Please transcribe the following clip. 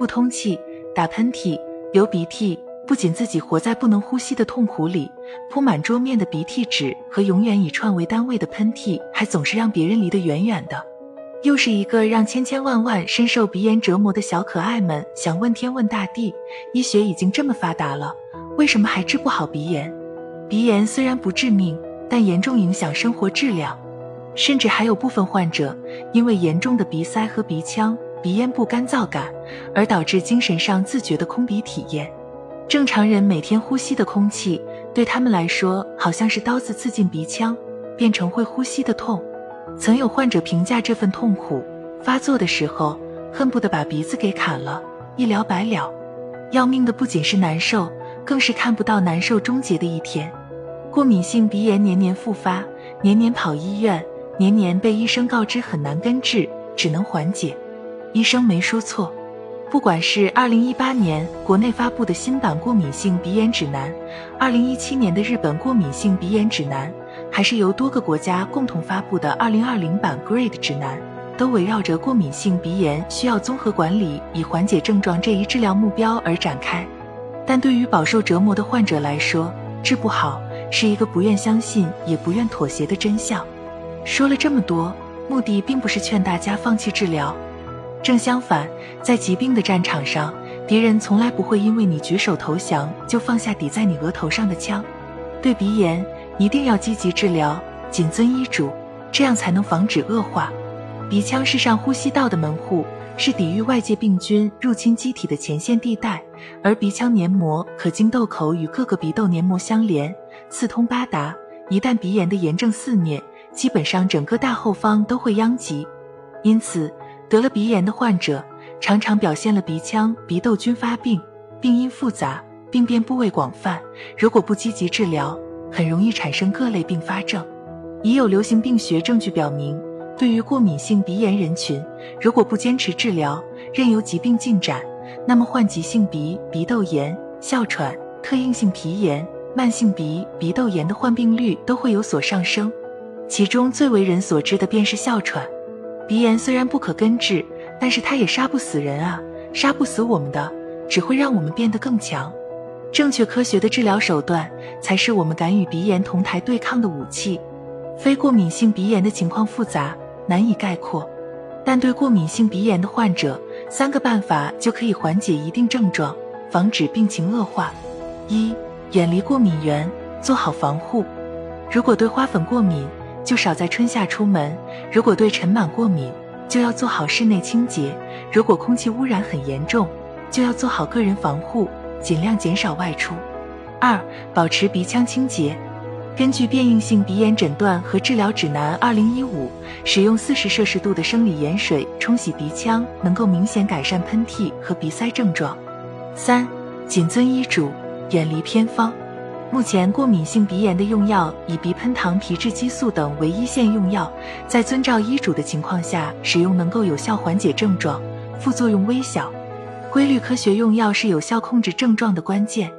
不通气、打喷嚏、流鼻涕，不仅自己活在不能呼吸的痛苦里，铺满桌面的鼻涕纸和永远以串为单位的喷嚏，还总是让别人离得远远的。又是一个让千千万万深受鼻炎折磨的小可爱们想问天问大地：医学已经这么发达了，为什么还治不好鼻炎？鼻炎虽然不致命，但严重影响生活质量，甚至还有部分患者因为严重的鼻塞和鼻腔。鼻咽部干燥感，而导致精神上自觉的空鼻体验。正常人每天呼吸的空气，对他们来说好像是刀子刺进鼻腔，变成会呼吸的痛。曾有患者评价这份痛苦，发作的时候恨不得把鼻子给砍了，一了百了。要命的不仅是难受，更是看不到难受终结的一天。过敏性鼻炎年年复发，年年跑医院，年年被医生告知很难根治，只能缓解。医生没说错，不管是二零一八年国内发布的新版过敏性鼻炎指南，二零一七年的日本过敏性鼻炎指南，还是由多个国家共同发布的二零二零版 GRADE 指南，都围绕着过敏性鼻炎需要综合管理以缓解症状这一治疗目标而展开。但对于饱受折磨的患者来说，治不好是一个不愿相信也不愿妥协的真相。说了这么多，目的并不是劝大家放弃治疗。正相反，在疾病的战场上，敌人从来不会因为你举手投降就放下抵在你额头上的枪。对鼻炎，一定要积极治疗，谨遵医嘱，这样才能防止恶化。鼻腔是上呼吸道的门户，是抵御外界病菌入侵机体的前线地带，而鼻腔黏膜可经窦口与各个鼻窦黏膜相连，四通八达。一旦鼻炎的炎症肆虐，基本上整个大后方都会殃及。因此。得了鼻炎的患者，常常表现了鼻腔鼻窦菌发病，病因复杂，病变部位广泛。如果不积极治疗，很容易产生各类并发症。已有流行病学证据表明，对于过敏性鼻炎人群，如果不坚持治疗，任由疾病进展，那么患急性鼻鼻窦炎、哮喘、特应性皮炎、慢性鼻鼻窦炎的患病率都会有所上升。其中最为人所知的便是哮喘。鼻炎虽然不可根治，但是它也杀不死人啊！杀不死我们的，只会让我们变得更强。正确科学的治疗手段，才是我们敢与鼻炎同台对抗的武器。非过敏性鼻炎的情况复杂，难以概括，但对过敏性鼻炎的患者，三个办法就可以缓解一定症状，防止病情恶化。一、远离过敏源，做好防护。如果对花粉过敏，就少在春夏出门。如果对尘螨过敏，就要做好室内清洁。如果空气污染很严重，就要做好个人防护，尽量减少外出。二、保持鼻腔清洁。根据变应性鼻炎诊断和治疗指南（二零一五），使用四十摄氏度的生理盐水冲洗鼻腔，能够明显改善喷嚏和鼻塞症状。三、谨遵医嘱，远离偏方。目前，过敏性鼻炎的用药以鼻喷糖皮质激素等为一线用药，在遵照医嘱的情况下使用，能够有效缓解症状，副作用微小。规律科学用药是有效控制症状的关键。